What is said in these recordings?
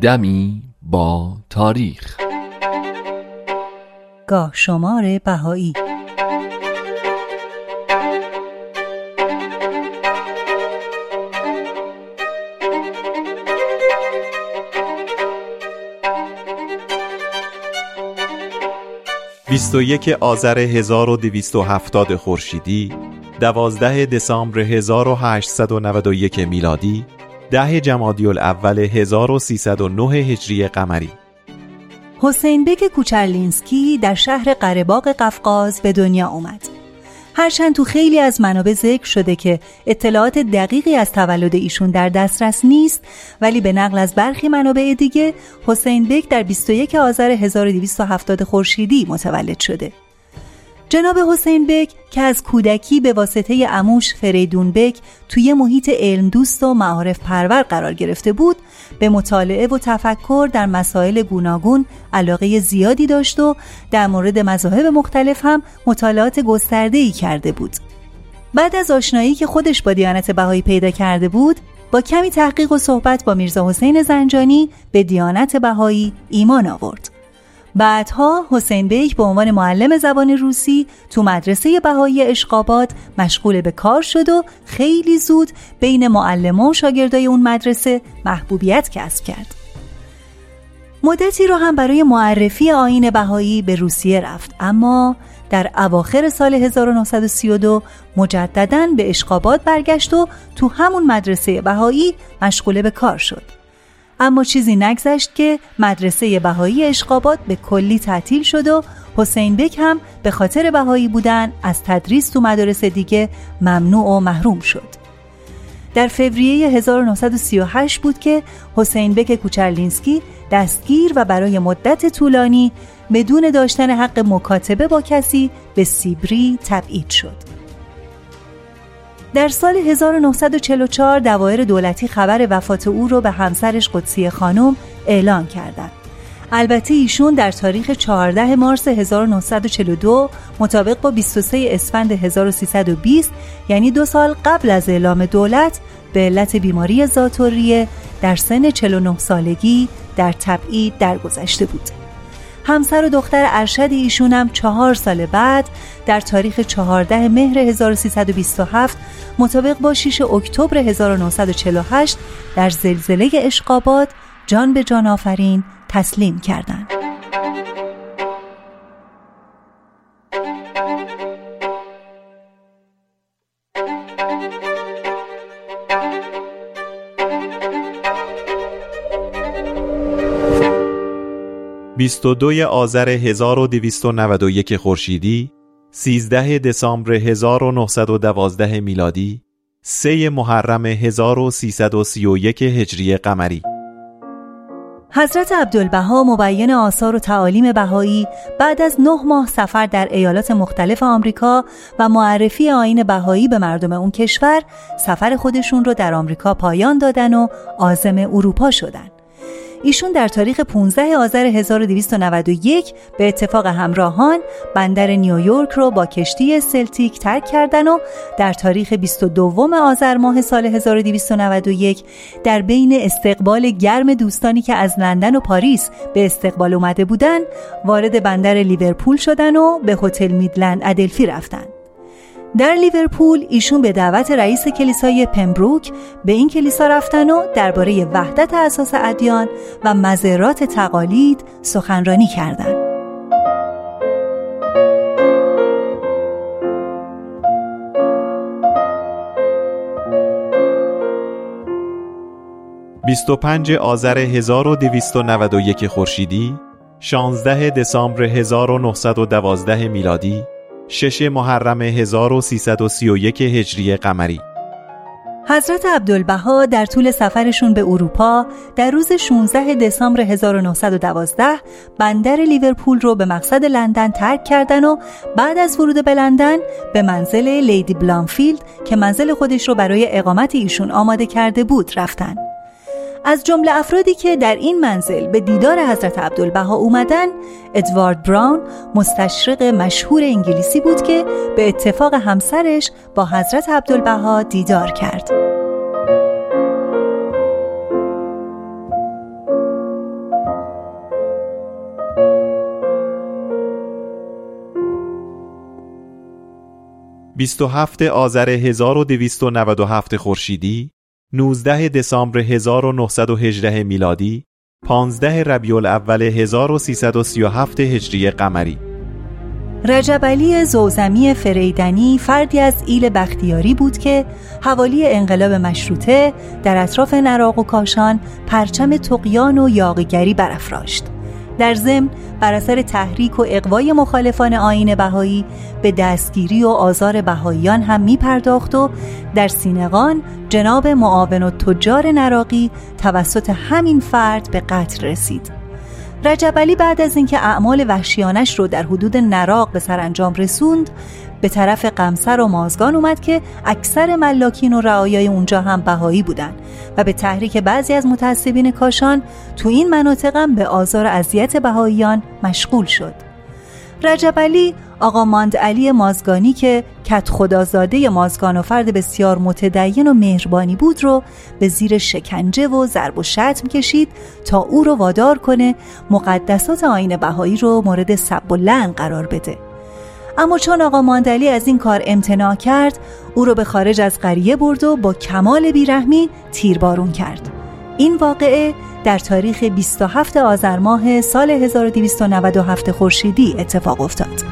دمی با تاریخ. گاه شمار بهایی. بیست و یک آذر 1270 خورشیدی دوازده دسامبر 1891 میلادی ده جمادی الاول 1309 هجری قمری حسین بک کوچرلینسکی در شهر قرهباغ قفقاز به دنیا اومد. هرچند تو خیلی از منابع ذکر شده که اطلاعات دقیقی از تولد ایشون در دسترس نیست ولی به نقل از برخی منابع دیگه حسین بک در 21 آذر 1270 خورشیدی متولد شده. جناب حسین بک که از کودکی به واسطه اموش فریدون بک توی محیط علم دوست و معارف پرور قرار گرفته بود به مطالعه و تفکر در مسائل گوناگون علاقه زیادی داشت و در مورد مذاهب مختلف هم مطالعات ای کرده بود. بعد از آشنایی که خودش با دیانت بهایی پیدا کرده بود با کمی تحقیق و صحبت با میرزا حسین زنجانی به دیانت بهایی ایمان آورد. بعدها حسین بیک به عنوان معلم زبان روسی تو مدرسه بهایی اشقابات مشغول به کار شد و خیلی زود بین معلمه و شاگردای اون مدرسه محبوبیت کسب کرد. مدتی رو هم برای معرفی آین بهایی به روسیه رفت اما در اواخر سال 1932 مجددا به اشقابات برگشت و تو همون مدرسه بهایی مشغول به کار شد. اما چیزی نگذشت که مدرسه بهایی اشقابات به کلی تعطیل شد و حسین بک هم به خاطر بهایی بودن از تدریس تو مدارس دیگه ممنوع و محروم شد. در فوریه 1938 بود که حسین بک کوچرلینسکی دستگیر و برای مدت طولانی بدون داشتن حق مکاتبه با کسی به سیبری تبعید شد. در سال 1944 دوایر دولتی خبر وفات او را به همسرش قدسی خانم اعلان کردند. البته ایشون در تاریخ 14 مارس 1942 مطابق با 23 اسفند 1320 یعنی دو سال قبل از اعلام دولت به علت بیماری زاتوریه در سن 49 سالگی در تبعید درگذشته بود. همسر و دختر ارشد ایشون هم چهار سال بعد در تاریخ 14 مهر 1327 مطابق با 6 اکتبر 1948 در زلزله اشقابات جان به جان آفرین تسلیم کردند. 22 آذر 1291 خورشیدی 13 دسامبر 1912 میلادی 3 محرم 1331 هجری قمری. حضرت عبدالبها مبین آثار و تعالیم بهایی بعد از نه ماه سفر در ایالات مختلف آمریکا و معرفی آین بهایی به مردم اون کشور سفر خودشون رو در آمریکا پایان دادن و آزم اروپا شدن. ایشون در تاریخ 15 آذر 1291 به اتفاق همراهان بندر نیویورک رو با کشتی سلتیک ترک کردن و در تاریخ 22 آذر ماه سال 1291 در بین استقبال گرم دوستانی که از لندن و پاریس به استقبال اومده بودن وارد بندر لیورپول شدن و به هتل میدلند ادلفی رفتند. در لیورپول ایشون به دعوت رئیس کلیسای پمبروک به این کلیسا رفتن و درباره وحدت اساس ادیان و مزرات تقالید سخنرانی کردند. بیست و پنج آذر 1291 خورشیدی 16 دسامبر 1912 میلادی شش محرم 1331 هجری قمری حضرت عبدالبها در طول سفرشون به اروپا در روز 16 دسامبر 1912 بندر لیورپول رو به مقصد لندن ترک کردن و بعد از ورود به لندن به منزل لیدی بلامفیلد که منزل خودش رو برای اقامت ایشون آماده کرده بود رفتن. از جمله افرادی که در این منزل به دیدار حضرت عبدالبها اومدن ادوارد براون مستشرق مشهور انگلیسی بود که به اتفاق همسرش با حضرت عبدالبها دیدار کرد. بیست و آذر 1297 خورشیدی 19 دسامبر 1918 میلادی 15 ربیع الاول 1337 هجری قمری رجب علی زوزمی فریدنی فردی از ایل بختیاری بود که حوالی انقلاب مشروطه در اطراف نراق و کاشان پرچم تقیان و یاقیگری برافراشت. در ضمن بر اثر تحریک و اقوای مخالفان آین بهایی به دستگیری و آزار بهاییان هم می پرداخت و در سینقان جناب معاون و تجار نراقی توسط همین فرد به قتل رسید. رجب علی بعد از اینکه اعمال وحشیانش رو در حدود نراق به سرانجام رسوند به طرف قمسر و مازگان اومد که اکثر ملاکین و رعایای اونجا هم بهایی بودن و به تحریک بعضی از متعصبین کاشان تو این مناطق هم به آزار و اذیت بهاییان مشغول شد. رجب علی آقا ماند علی مازگانی که کت خدازاده مازگان و فرد بسیار متدین و مهربانی بود رو به زیر شکنجه و ضرب و شتم کشید تا او رو وادار کنه مقدسات آین بهایی رو مورد سب و لعن قرار بده. اما چون آقا ماندلی از این کار امتناع کرد او رو به خارج از قریه برد و با کمال بیرحمی تیربارون کرد. این واقعه در تاریخ 27 آذر ماه سال 1297 خورشیدی اتفاق افتاد.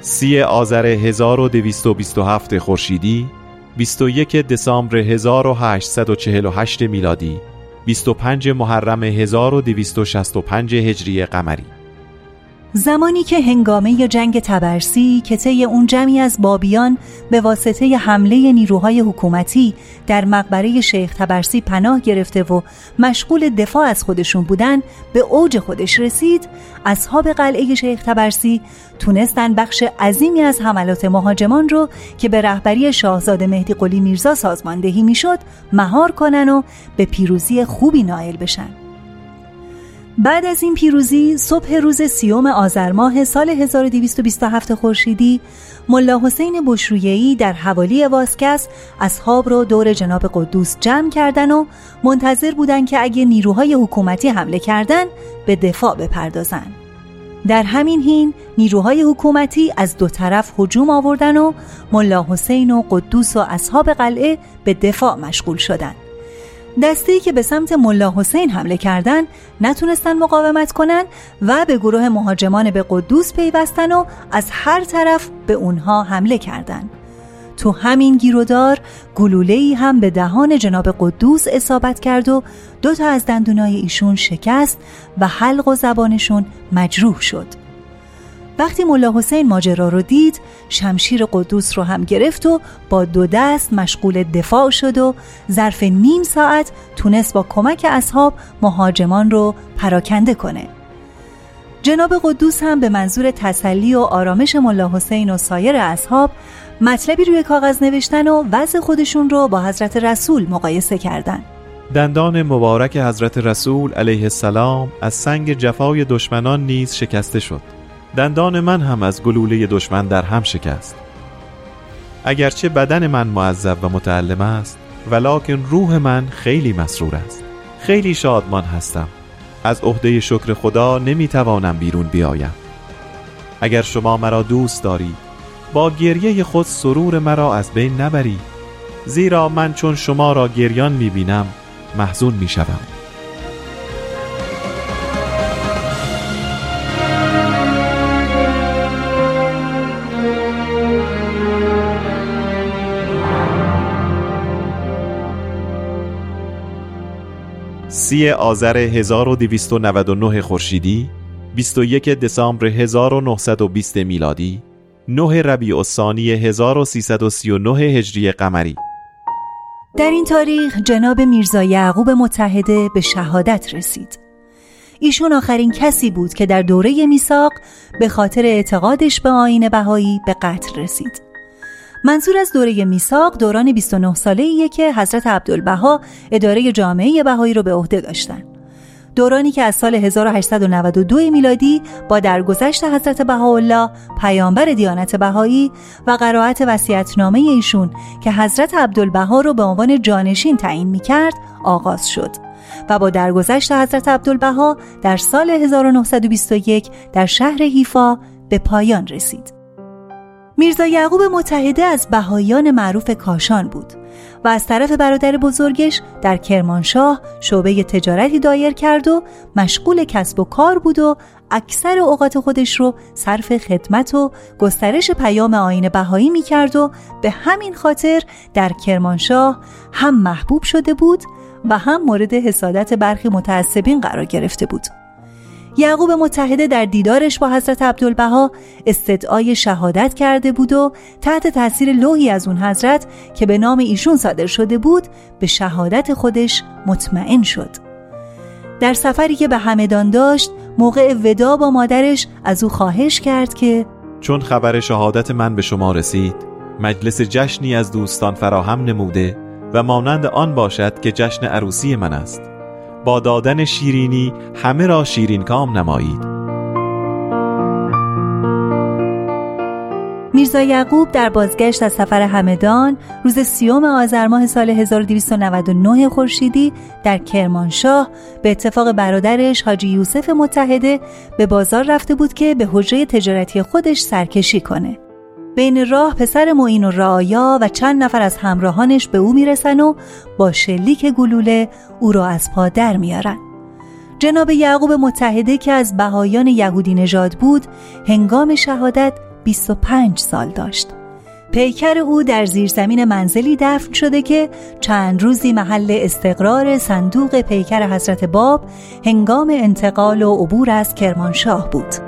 سی آذر 1227 خورشیدی 21 دسامبر 1848 میلادی 25 محرم 1265 هجری قمری. زمانی که هنگامه جنگ تبرسی که طی اون جمعی از بابیان به واسطه حمله نیروهای حکومتی در مقبره شیخ تبرسی پناه گرفته و مشغول دفاع از خودشون بودن به اوج خودش رسید اصحاب قلعه شیخ تبرسی تونستن بخش عظیمی از حملات مهاجمان رو که به رهبری شاهزاده مهدی قلی میرزا سازماندهی می‌شد مهار کنن و به پیروزی خوبی نائل بشن. بعد از این پیروزی صبح روز سیوم آذر ماه سال 1227 خورشیدی ملا حسین بشرویهی در حوالی واسکس اصحاب را دور جناب قدوس جمع کردن و منتظر بودند که اگه نیروهای حکومتی حمله کردن به دفاع بپردازن در همین حین نیروهای حکومتی از دو طرف هجوم آوردن و ملا حسین و قدوس و اصحاب قلعه به دفاع مشغول شدند. دسته که به سمت ملا حسین حمله کردند نتونستن مقاومت کنن و به گروه مهاجمان به قدوس پیوستن و از هر طرف به اونها حمله کردند. تو همین گیرودار گلوله هم به دهان جناب قدوس اصابت کرد و دو تا از دندونای ایشون شکست و حلق و زبانشون مجروح شد وقتی ملا حسین ماجرا رو دید شمشیر قدوس رو هم گرفت و با دو دست مشغول دفاع شد و ظرف نیم ساعت تونست با کمک اصحاب مهاجمان رو پراکنده کنه. جناب قدوس هم به منظور تسلی و آرامش ملا حسین و سایر اصحاب مطلبی روی کاغذ نوشتن و وضع خودشون رو با حضرت رسول مقایسه کردن. دندان مبارک حضرت رسول علیه السلام از سنگ جفای دشمنان نیز شکسته شد. دندان من هم از گلوله دشمن در هم شکست. اگرچه بدن من معذب و متعلم است ولکن روح من خیلی مسرور است. خیلی شادمان هستم. از عهده شکر خدا نمی‌توانم بیرون بیایم. اگر شما مرا دوست دارید با گریه خود سرور مرا از بین نبرید زیرا من چون شما را گریان می‌بینم محزون می‌شوم. سی آذر 1299 خورشیدی 21 دسامبر 1920 میلادی 9 ربیع الثانی 1339 هجری قمری. در این تاریخ جناب میرزا یعقوب متحده به شهادت رسید. ایشون آخرین کسی بود که در دوره میثاق به خاطر اعتقادش به آین بهایی به قتل رسید. منظور از دوره میثاق دوران 29 ساله ایه که حضرت عبدالبها اداره جامعه بهایی رو به عهده داشتن دورانی که از سال 1892 میلادی با درگذشت حضرت بهاءالله پیامبر دیانت بهایی و قرائت وصیت‌نامه ایشون که حضرت عبدالبها رو به عنوان جانشین تعیین می‌کرد آغاز شد و با درگذشت حضرت عبدالبها در سال 1921 در شهر حیفا به پایان رسید. میرزا یعقوب متحده از بهاییان معروف کاشان بود و از طرف برادر بزرگش در کرمانشاه شعبه تجارتی دایر کرد و مشغول کسب و کار بود و اکثر اوقات خودش رو صرف خدمت و گسترش پیام آین بهایی می کرد و به همین خاطر در کرمانشاه هم محبوب شده بود و هم مورد حسادت برخی متعصبین قرار گرفته بود. یعقوب متحده در دیدارش با حضرت عبدالبها استدعای شهادت کرده بود و تحت تاثیر لوحی از اون حضرت که به نام ایشون صادر شده بود به شهادت خودش مطمئن شد. در سفری که به همدان داشت موقع ودا با مادرش از او خواهش کرد که چون خبر شهادت من به شما رسید مجلس جشنی از دوستان فراهم نموده و مانند آن باشد که جشن عروسی من است. با دادن شیرینی همه را شیرین کام نمایید. میرزا یعقوب در بازگشت از سفر همدان روز سیوم آذر ماه سال 1299 خورشیدی در کرمانشاه به اتفاق برادرش حاجی یوسف متحده به بازار رفته بود که به حجره تجارتی خودش سرکشی کنه. بین راه پسر معین و رعایا و چند نفر از همراهانش به او می‌رسن و با شلیک گلوله او را از پا در میارن. جناب یعقوب متحده که از بهایان یهودی نژاد بود هنگام شهادت 25 سال داشت. پیکر او در زیرزمین منزلی دفن شده که چند روزی محل استقرار صندوق پیکر حضرت باب هنگام انتقال و عبور از کرمانشاه بود.